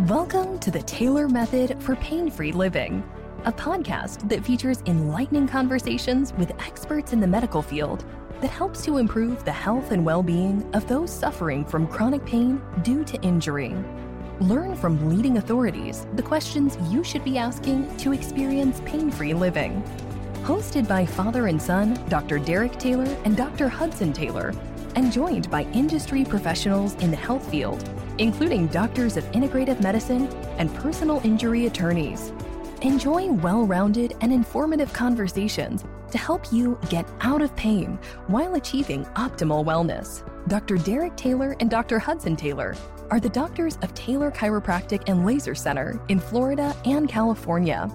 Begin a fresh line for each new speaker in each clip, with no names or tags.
Welcome to the Taylor Method for Pain Free Living, a podcast that features enlightening conversations with experts in the medical field that helps to improve the health and well being of those suffering from chronic pain due to injury. Learn from leading authorities the questions you should be asking to experience pain free living. Hosted by father and son, Dr. Derek Taylor and Dr. Hudson Taylor, and joined by industry professionals in the health field, including doctors of integrative medicine and personal injury attorneys. Enjoy well rounded and informative conversations to help you get out of pain while achieving optimal wellness. Dr. Derek Taylor and Dr. Hudson Taylor are the doctors of Taylor Chiropractic and Laser Center in Florida and California.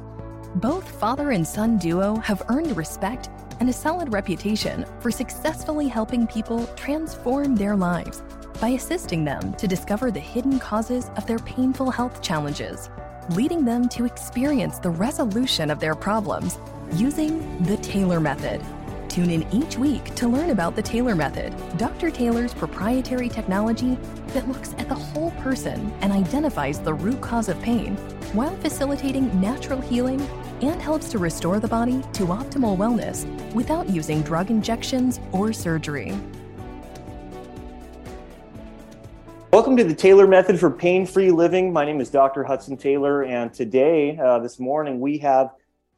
Both father and son duo have earned respect and a solid reputation for successfully helping people transform their lives by assisting them to discover the hidden causes of their painful health challenges, leading them to experience the resolution of their problems using the Taylor Method. Tune in each week to learn about the Taylor Method, Dr. Taylor's proprietary technology that looks at the whole person and identifies the root cause of pain while facilitating natural healing and helps to restore the body to optimal wellness without using drug injections or surgery.
Welcome to the Taylor Method for Pain Free Living. My name is Dr. Hudson Taylor, and today, uh, this morning, we have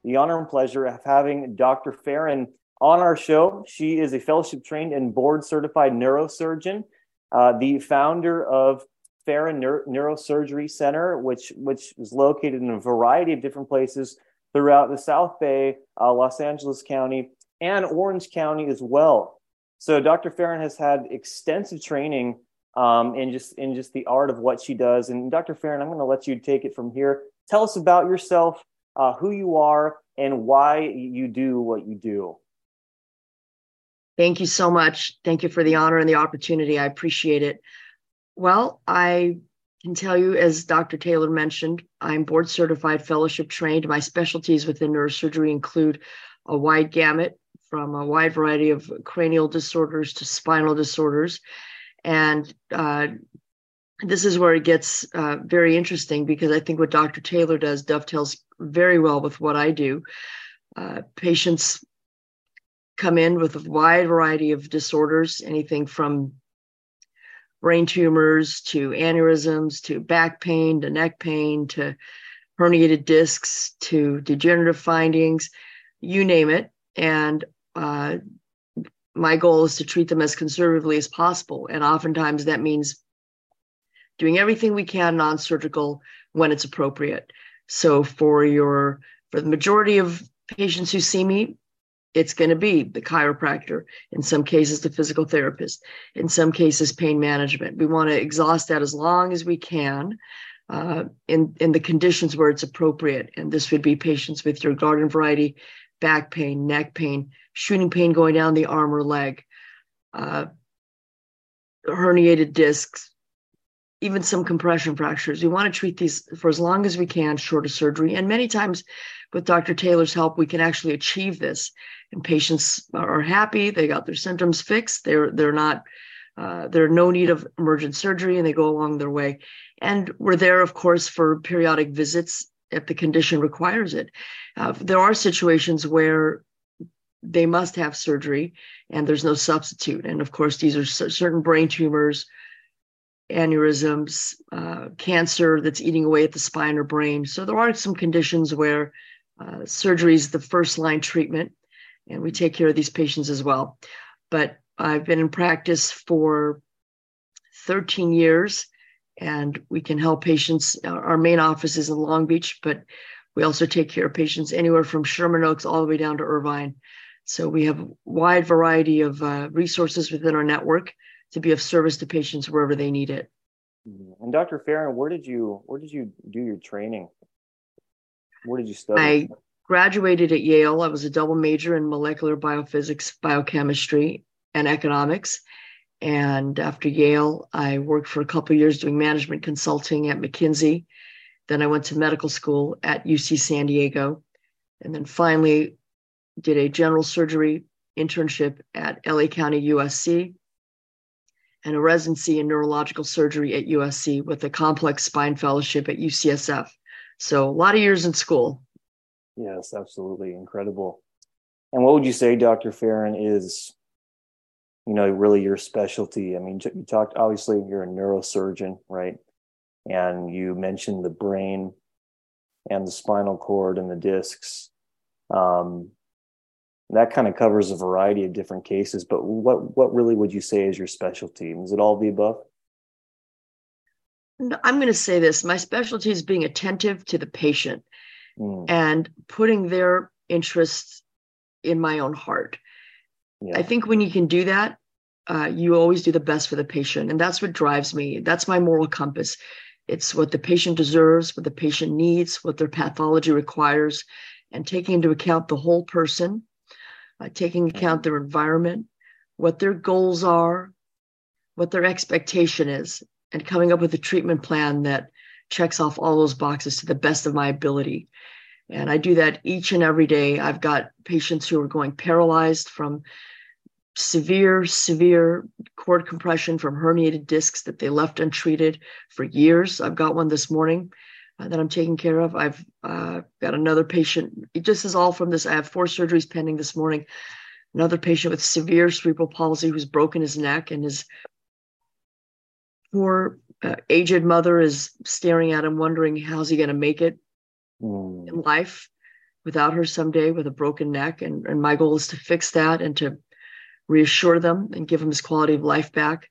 the honor and pleasure of having Dr. Farin on our show. She is a fellowship trained and board certified neurosurgeon, uh, the founder of Farin Neuro- Neurosurgery Center, which, which is located in a variety of different places throughout the South Bay, uh, Los Angeles County, and Orange County as well. So Dr. Farin has had extensive training um, in just in just the art of what she does. And Dr. Farin, I'm going to let you take it from here. Tell us about yourself, uh, who you are, and why you do what you do.
Thank you so much. Thank you for the honor and the opportunity. I appreciate it. Well, I can tell you, as Dr. Taylor mentioned, I'm board certified, fellowship trained. My specialties within neurosurgery include a wide gamut from a wide variety of cranial disorders to spinal disorders. And uh, this is where it gets uh, very interesting because I think what Dr. Taylor does dovetails very well with what I do. Uh, patients come in with a wide variety of disorders, anything from brain tumors to aneurysms to back pain to neck pain to herniated discs to degenerative findings, you name it. And uh, my goal is to treat them as conservatively as possible. And oftentimes that means doing everything we can non-surgical when it's appropriate. So for your for the majority of patients who see me, it's going to be the chiropractor, in some cases, the physical therapist, in some cases, pain management. We want to exhaust that as long as we can uh, in, in the conditions where it's appropriate. And this would be patients with your garden variety back pain, neck pain, shooting pain going down the arm or leg, uh, herniated discs, even some compression fractures. We want to treat these for as long as we can, short of surgery. And many times, with Dr. Taylor's help, we can actually achieve this. And patients are happy; they got their symptoms fixed. They're they're not. Uh, there's no need of emergent surgery, and they go along their way. And we're there, of course, for periodic visits if the condition requires it. Uh, there are situations where they must have surgery and there's no substitute. And of course, these are certain brain tumors, aneurysms, uh, cancer that's eating away at the spine or brain. So there are some conditions where uh, surgery is the first line treatment, and we take care of these patients as well. But I've been in practice for 13 years, and we can help patients. Our main office is in Long Beach, but we also take care of patients anywhere from Sherman Oaks all the way down to Irvine. So we have a wide variety of uh, resources within our network to be of service to patients wherever they need it.
And Dr. Farin, where did you where did you do your training? Where did you study?
I graduated at Yale. I was a double major in molecular biophysics, biochemistry, and economics. And after Yale, I worked for a couple years doing management consulting at McKinsey. Then I went to medical school at UC San Diego. And then finally did a general surgery internship at LA County USC. and a residency in neurological surgery at USC with a complex spine fellowship at UCSF. So a lot of years in school.
Yes, absolutely. Incredible. And what would you say, Dr. Farin, is, you know, really your specialty? I mean, you talked, obviously, you're a neurosurgeon, right? And you mentioned the brain and the spinal cord and the discs. Um, that kind of covers a variety of different cases, but what, what really would you say is your specialty? Is it all the above?
I'm going to say this my specialty is being attentive to the patient mm. and putting their interests in my own heart. Yeah. I think when you can do that, uh, you always do the best for the patient. And that's what drives me. That's my moral compass. It's what the patient deserves, what the patient needs, what their pathology requires, and taking into account the whole person, uh, taking account their environment, what their goals are, what their expectation is, and coming up with a treatment plan that checks off all those boxes to the best of my ability. And I do that each and every day. I've got patients who are going paralyzed from severe, severe cord compression from herniated discs that they left untreated for years. I've got one this morning that I'm taking care of. I've uh, got another patient. It just is all from this. I have four surgeries pending this morning. Another patient with severe cerebral palsy who's broken his neck and his poor uh, aged mother is staring at him, wondering how's he going to make it mm. in life without her someday with a broken neck. And, and my goal is to fix that and to reassure them and give them his quality of life back.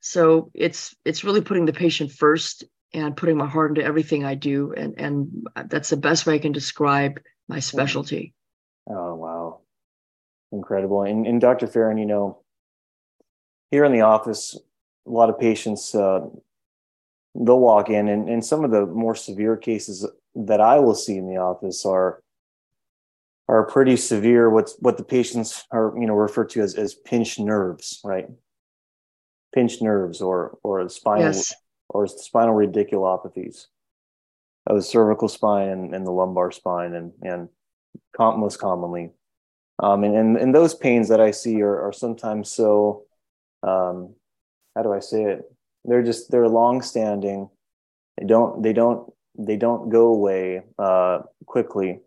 So it's it's really putting the patient first and putting my heart into everything I do, and and that's the best way I can describe my specialty.
Oh wow, incredible! And, and Dr. Farin, you know, here in the office, a lot of patients uh, they'll walk in, and, and some of the more severe cases that I will see in the office are are pretty severe. What's what the patients are you know referred to as as pinched nerves, right? Pinched nerves, or or spinal yes. Or spinal radiculopathies of the cervical spine and, and the lumbar spine, and and com- most commonly, um, and, and and those pains that I see are are sometimes so. Um, how do I say it? They're just they're long standing. They don't they don't they don't go away uh, quickly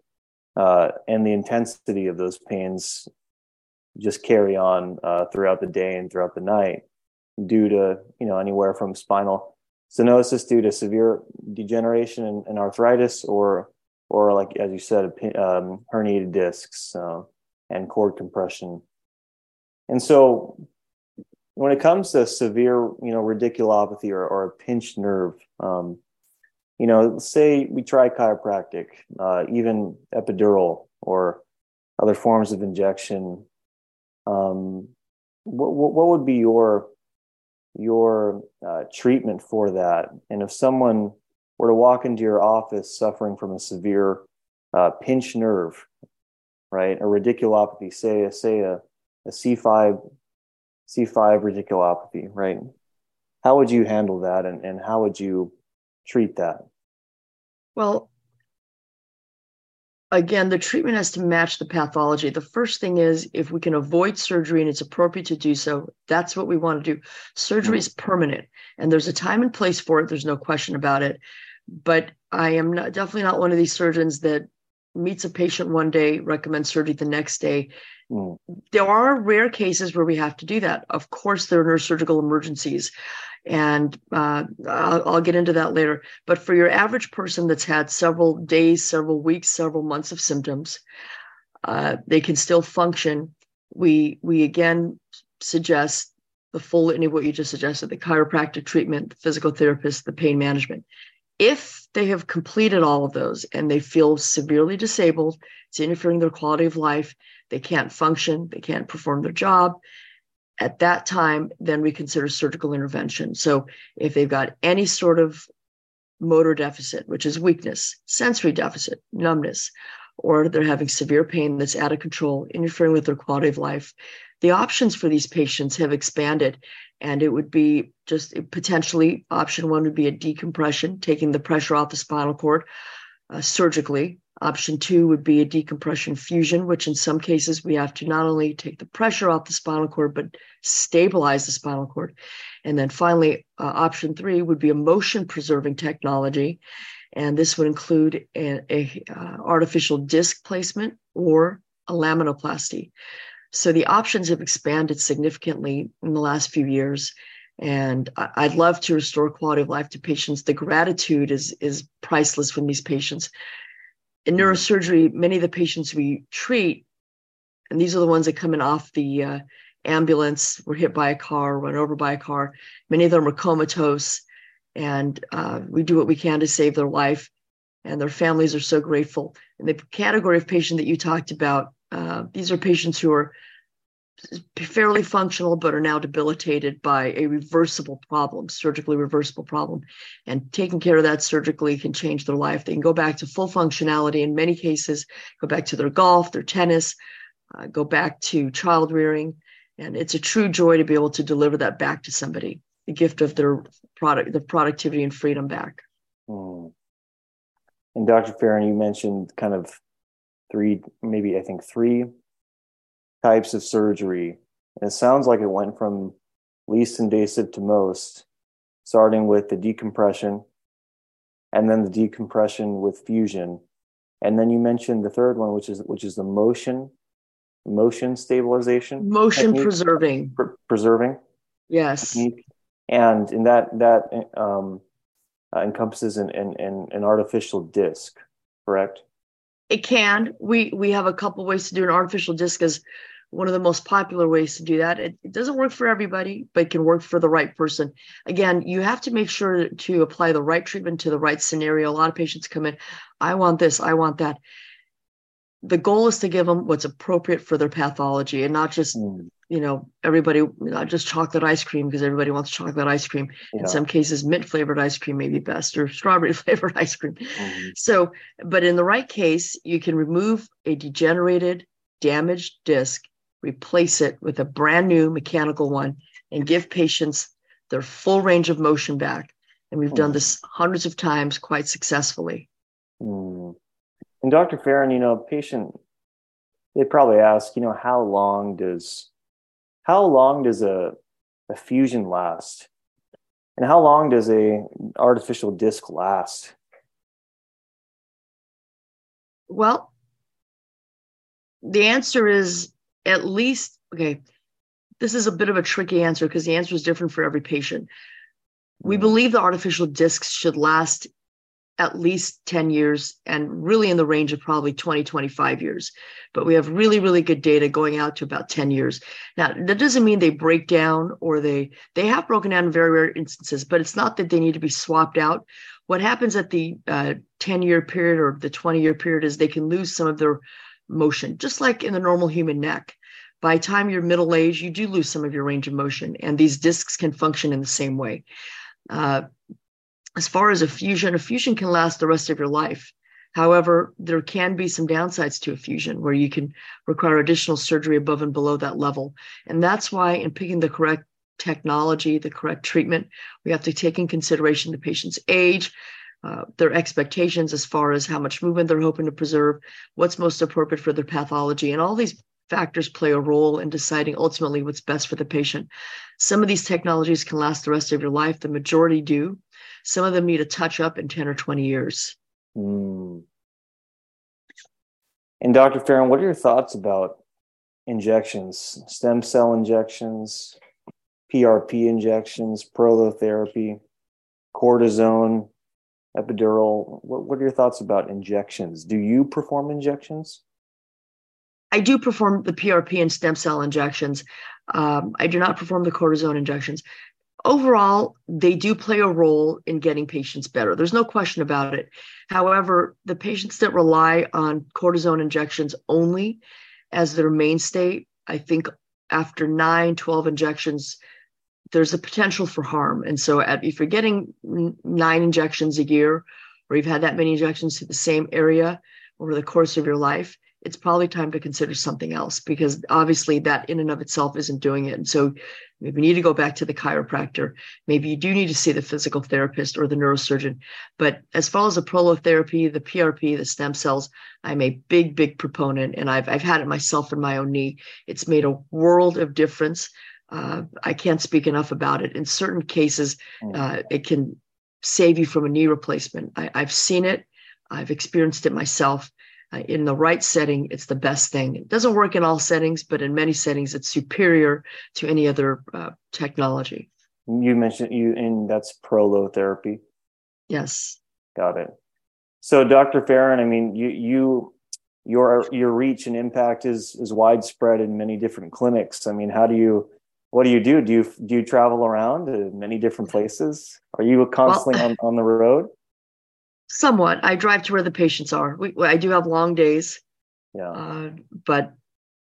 uh, and the intensity of those pains just carry on uh, throughout the day and throughout the night due to you know anywhere from spinal stenosis due to severe degeneration and, and arthritis or or like as you said um, herniated discs uh, and cord compression and so when it comes to severe you know radiculopathy or, or a pinched nerve um, you know, say we try chiropractic, uh, even epidural or other forms of injection. Um, what, what would be your your uh, treatment for that? And if someone were to walk into your office suffering from a severe uh, nerve, right, a radiculopathy, say a say a a C5 C5 radiculopathy, right? How would you handle that, and, and how would you treat that?
Well, again, the treatment has to match the pathology. The first thing is if we can avoid surgery and it's appropriate to do so, that's what we want to do. Surgery is permanent and there's a time and place for it. There's no question about it. But I am not, definitely not one of these surgeons that meets a patient one day, recommends surgery the next day. Mm. There are rare cases where we have to do that. Of course, there are neurosurgical emergencies and uh, I'll, I'll, get into that later. But for your average person that's had several days, several weeks, several months of symptoms, uh, they can still function. We we again suggest the full litany of what you just suggested: the chiropractic treatment, the physical therapist, the pain management. If they have completed all of those and they feel severely disabled, it's interfering their quality of life, they can't function, they can't perform their job, at that time, then we consider surgical intervention. So if they've got any sort of motor deficit, which is weakness, sensory deficit, numbness, or they're having severe pain that's out of control, interfering with their quality of life, the options for these patients have expanded. And it would be just potentially option one would be a decompression, taking the pressure off the spinal cord. Uh, surgically. Option two would be a decompression fusion, which in some cases we have to not only take the pressure off the spinal cord, but stabilize the spinal cord. And then finally, uh, option three would be a motion preserving technology. And this would include a, a uh, artificial disc placement or a laminoplasty. So the options have expanded significantly in the last few years. And I'd love to restore quality of life to patients. The gratitude is, is priceless from these patients. In mm-hmm. neurosurgery, many of the patients we treat, and these are the ones that come in off the uh, ambulance, were hit by a car, run over by a car. Many of them are comatose, and uh, we do what we can to save their life. And their families are so grateful. And the category of patient that you talked about, uh, these are patients who are fairly functional but are now debilitated by a reversible problem surgically reversible problem. And taking care of that surgically can change their life. They can go back to full functionality in many cases go back to their golf their tennis uh, go back to child rearing. And it's a true joy to be able to deliver that back to somebody the gift of their product the productivity and freedom back.
Hmm. and dr farin you mentioned kind of three maybe i think three types of surgery. And it sounds like it went from least invasive to most, starting with the decompression and then the decompression with fusion. And then you mentioned the third one, which is which is the motion, motion stabilization,
motion technique, preserving,
pr- preserving.
Yes. Technique.
And in that that um, uh, encompasses an, an, an artificial disc, correct?
It can. We we have a couple ways to do an artificial disc is one of the most popular ways to do that. It, it, doesn't work for everybody, but it can work for the right person. Again, you have to make sure to apply the right treatment to the right scenario. A lot of patients come in, I want this, I want that. The goal is to give them what's appropriate for their pathology and not just, mm. You know, everybody, not just chocolate ice cream because everybody wants chocolate ice cream. Yeah. In some cases, mint flavored ice cream may be best or strawberry flavored ice cream. Mm-hmm. So, but in the right case, you can remove a degenerated, damaged disc replace it with a brand new mechanical one, and give patients their full range of motion back. And we've done hmm. this hundreds of times quite successfully.
Mm. And Dr. Farin, you know, patient, they probably ask, you know, how long does how long does a, a fusion last? And how long does a artificial disc last?
Well, the answer is at least, okay, this is a bit of a tricky answer because the answer is different for every patient. We mm. believe the artificial discs should last at least 10 years and really in the range of probably 20, 25 years. But we have really, really good data going out to about 10 years. Now, that doesn't mean they break down or they they have broken down in very rare instances, but it's not that they need to be swapped out. What happens at the uh, 10 year period or the 20 year period is they can lose some of their motion, just like in the normal human neck. By time you're middle age, you do lose some of your range of motion, and these discs can function in the same way. Uh, as far as a fusion, a fusion can last the rest of your life. However, there can be some downsides to a fusion where you can require additional surgery above and below that level. And that's why, in picking the correct technology, the correct treatment, we have to take in consideration the patient's age, uh, their expectations as far as how much movement they're hoping to preserve, what's most appropriate for their pathology, and all these factors play a role in deciding ultimately what's best for the patient. Some of these technologies can last the rest of your life, the majority do. Some of them need a touch up in 10 or 20 years. Mm.
And Dr. Farin, what are your thoughts about injections, stem cell injections, PRP injections, prolotherapy, cortisone, epidural? What, what are your thoughts about injections? Do you perform injections?
I do perform the PRP and stem cell injections. Um, I do not perform the cortisone injections. Overall, they do play a role in getting patients better. There's no question about it. However, the patients that rely on cortisone injections only as their mainstay, I think after nine, 12 injections, there's a potential for harm. And so, at, if you're getting nine injections a year, or you've had that many injections to the same area over the course of your life, it's probably time to consider something else because obviously that in and of itself isn't doing it. And so maybe you need to go back to the chiropractor. Maybe you do need to see the physical therapist or the neurosurgeon. But as far as the prolotherapy, the PRP, the stem cells, I'm a big, big proponent, and I've I've had it myself in my own knee. It's made a world of difference. Uh, I can't speak enough about it. In certain cases, mm. uh, it can save you from a knee replacement. I, I've seen it. I've experienced it myself uh, in the right setting, it's the best thing. It doesn't work in all settings, but in many settings, it's superior to any other uh, technology.
You mentioned you, and that's prolotherapy.
Yes.
Got it. So, Dr. Farin, I mean, you, you, your your reach and impact is is widespread in many different clinics. I mean, how do you, what do you do? Do you do you travel around to many different places? Are you constantly well, on, on the road?
Somewhat. I drive to where the patients are. We, I do have long days.
Yeah.
Uh, but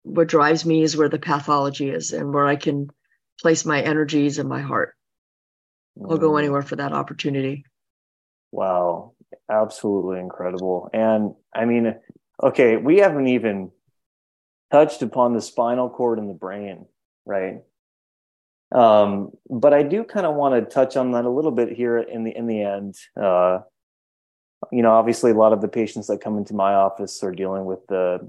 what drives me is where the pathology is and where I can place my energies and my heart. I'll go mm. anywhere for that opportunity.
Wow. Absolutely incredible. And I mean, okay, we haven't even touched upon the spinal cord and the brain, right? Um, but I do kind of want to touch on that a little bit here in the in the end. Uh, you know, obviously a lot of the patients that come into my office are dealing with the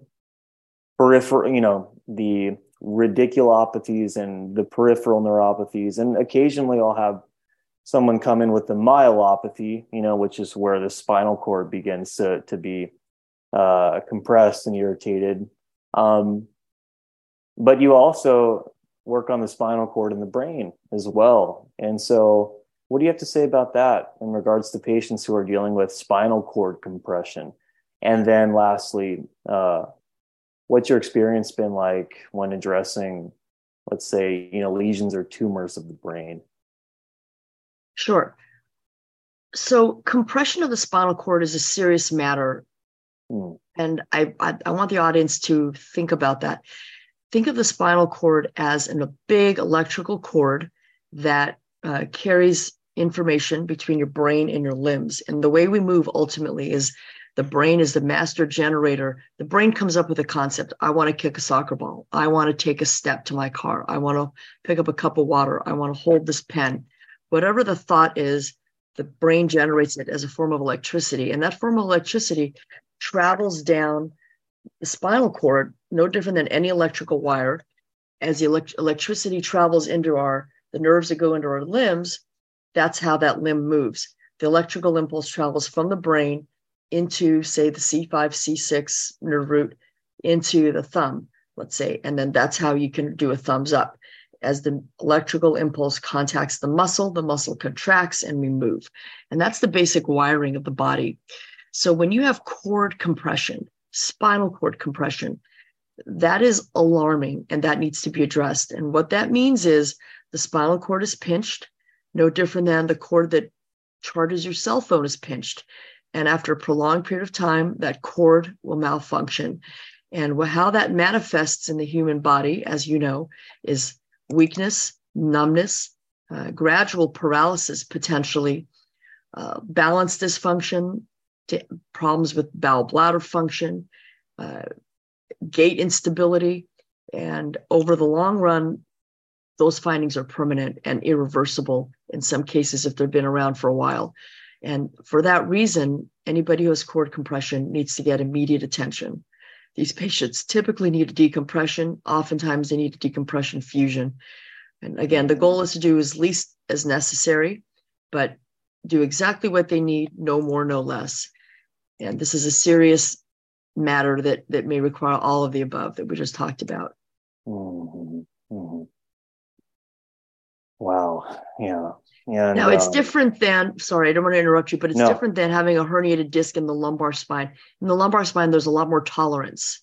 peripheral, you know, the radiculopathies and the peripheral neuropathies. And occasionally I'll have someone come in with the myelopathy, you know, which is where the spinal cord begins to, to be uh, compressed and irritated. Um, but you also work on the spinal cord and the brain as well. And so what do you have to say about that in regards to patients who are dealing with spinal cord compression? And then lastly, uh, what's your experience been like when addressing, let's say, you know, lesions or tumors of the brain?
Sure. So compression of the spinal cord is a serious matter. Hmm. And I, I, I want the audience to think about that. Think of the spinal cord as in a big electrical cord that uh, carries information between your brain and your limbs. And the way we move ultimately is the brain is the master generator. The brain comes up with a concept. I want to kick a soccer ball. I want to take a step to my car. I want to pick up a cup of water. I want to hold this pen. Whatever the thought is, the brain generates it as a form of electricity. And that form of electricity travels down the spinal cord, no different than any electrical wire. As the elect- electricity travels into our the nerves that go into our limbs, that's how that limb moves. The electrical impulse travels from the brain into, say, the C5, C6 nerve root into the thumb, let's say. And then that's how you can do a thumbs up. As the electrical impulse contacts the muscle, the muscle contracts and we move. And that's the basic wiring of the body. So when you have cord compression, spinal cord compression, that is alarming and that needs to be addressed. And what that means is the spinal cord is pinched, no different than the cord that charges your cell phone is pinched. And after a prolonged period of time, that cord will malfunction. And how that manifests in the human body, as you know, is weakness, numbness, uh, gradual paralysis, potentially, uh, balance dysfunction, t- problems with bowel bladder function, uh, gait instability. And over the long run, those findings are permanent and irreversible in some cases if they've been around for a while. And for that reason, anybody who has cord compression needs to get immediate attention. These patients typically need a decompression. Oftentimes, they need a decompression fusion. And again, the goal is to do as least as necessary, but do exactly what they need, no more, no less. And this is a serious matter that that may require all of the above that we just talked about.
Mm-hmm. Mm-hmm. Wow. Yeah. Yeah.
Now it's um, different than, sorry, I don't want to interrupt you, but it's no. different than having a herniated disc in the lumbar spine. In the lumbar spine, there's a lot more tolerance.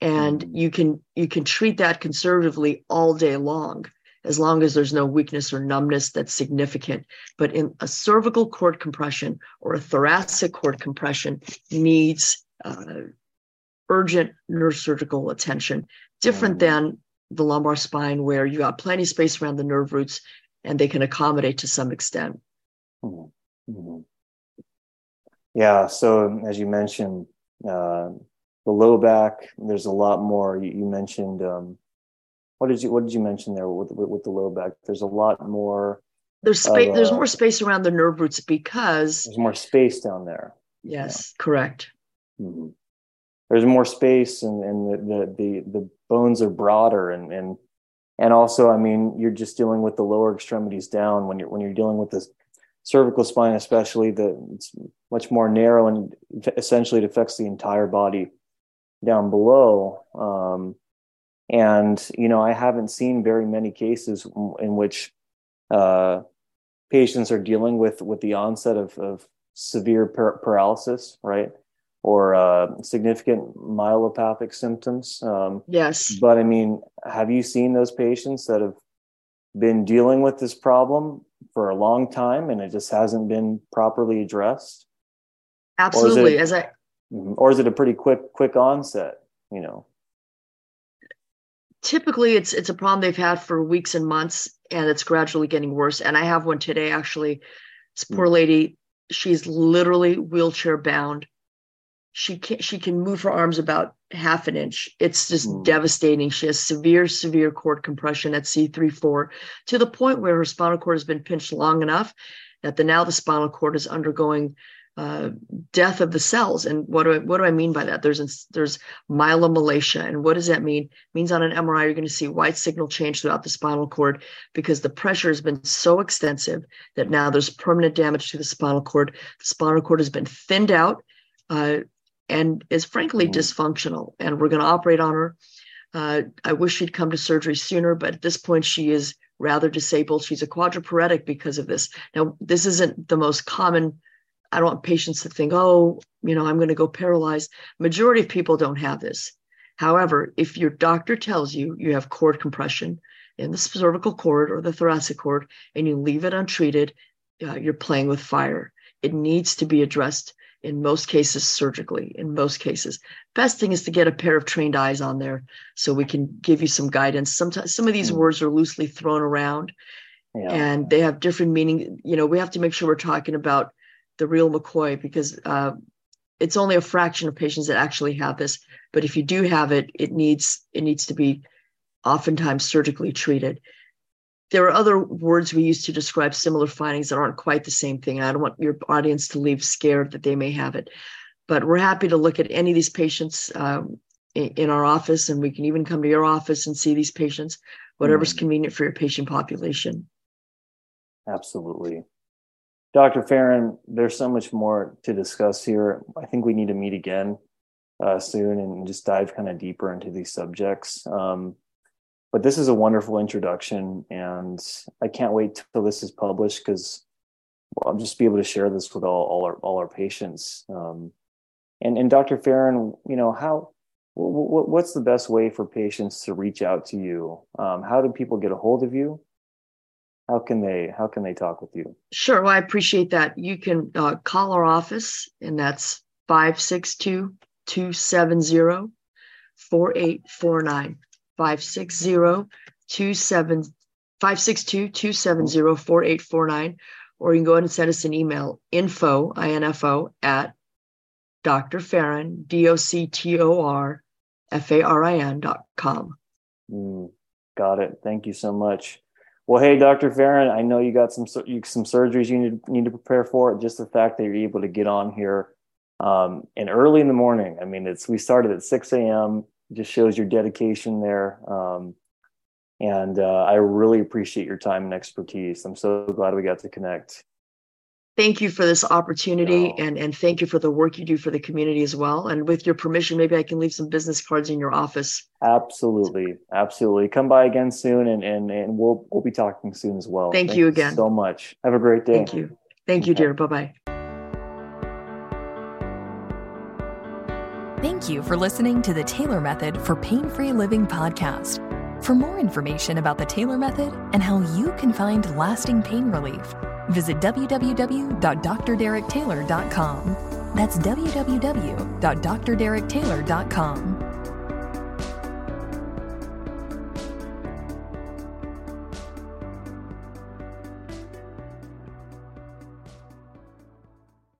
And mm. you can you can treat that conservatively all day long, as long as there's no weakness or numbness that's significant. But in a cervical cord compression or a thoracic cord compression needs uh, urgent neurosurgical attention, different mm. than the lumbar spine where you got plenty of space around the nerve roots and they can accommodate to some extent. Mm-hmm.
mm-hmm. Yeah. So as you mentioned, uh, the low back. There's a lot more. You, you mentioned um, what did you what did you mention there with, with, with the low back? There's a lot more.
There's space. there's more space around the nerve roots because
there's more space down there.
Yes, yeah. correct.
Mm-hmm. There's more space, and, and the, the, the the bones are broader, and and and also, I mean, you're just dealing with the lower extremities down when you're when you're dealing with the cervical spine, especially the it's much more narrow, and essentially it affects the entire body down below. Um, and you know, I haven't seen very many cases in which uh, patients are dealing with with the onset of, of severe par- paralysis, right? Or uh, significant myelopathic symptoms. Um,
yes.
But I mean, have you seen those patients that have been dealing with this problem for a long time and it just hasn't been properly addressed?
Absolutely. Is It, As I,
mm-hmm. or is it a pretty quick, quick onset? You know,
typically it's it's a problem they've had for weeks and months, and it's gradually getting worse. And I have one today actually. This poor mm. lady she's literally wheelchair bound. She can she can move her arms about half an inch. It's just mm. devastating. She has severe, severe cord compression at C3-4 to the point where her spinal cord has been pinched long enough that the now the spinal cord is undergoing uh, death of the cells. And what do I, what do I mean by that? There's there's myelomalacia, and what does that mean? It means on an MRI you're going to see white signal change throughout the spinal cord because the pressure has been so extensive that now there's permanent damage to the spinal cord. The spinal cord has been thinned out uh, and is frankly mm. dysfunctional. And we're going to operate on her. Uh, I wish she'd come to surgery sooner, but at this point she is rather disabled. She's a quadriplegic because of this. Now, this isn't the most common I don't want patients to think, oh, you know, I'm going to go paralyzed. Majority of people don't have this. However, if your doctor tells you you have cord compression in the cervical cord or the thoracic cord and you leave it untreated, uh, you're playing with fire. It needs to be addressed in most cases surgically in most cases best thing is to get a pair of trained eyes on there so we can give you some guidance sometimes some of these mm. words are loosely thrown around yeah. and they have different meaning you know we have to make sure we're talking about the real McCoy because uh, it's only a fraction of patients that actually have this. But if you do have it, it needs it needs to be oftentimes surgically treated. There are other words we use to describe similar findings that aren't quite the same thing. I don't want your audience to leave scared that they may have it. But we're happy to look at any of these patients um, in, in, our office, and we can even come to your office and see these patients, whatever's mm. convenient for your patient population.
Absolutely. Dr. Farin, there's so much more to discuss here. I think we need to meet again uh, soon and just dive kind of deeper into these subjects. Um, but this is a wonderful introduction, and I can't wait till this is published because I'll just be able to share this with all, all our all our patients. Um, and and Dr. Farin, you know how what's the best way for patients to reach out to you? Um, how do people get a hold of you? how can they how can they talk with you
sure well i appreciate that you can uh, call our office and that's 562 270 4849 560 562 4849 or you can go ahead and send us an email info info at dr farin d-o-c-t-o-r f-a-r-i-n dot com
mm, got it thank you so much well, hey, Dr. Farin, I know you got some some surgeries you need need to prepare for. Just the fact that you're able to get on here um, and early in the morning. I mean, it's we started at 6 a.m. Just shows your dedication there. Um, and uh, I really appreciate your time and expertise. I'm so glad we got to connect
thank you for this opportunity and, and thank you for the work you do for the community as well. And with your permission, maybe I can leave some business cards in your office.
Absolutely. Absolutely. Come by again soon and, and, and we'll, we'll be talking soon as well.
Thank, thank you again
so much. Have a great day.
Thank you. Thank you, dear. Bye bye.
You for listening to the Taylor Method for Pain Free Living podcast. For more information about the Taylor Method and how you can find lasting pain relief, visit www.drderektaylor.com. That's www.drderektaylor.com.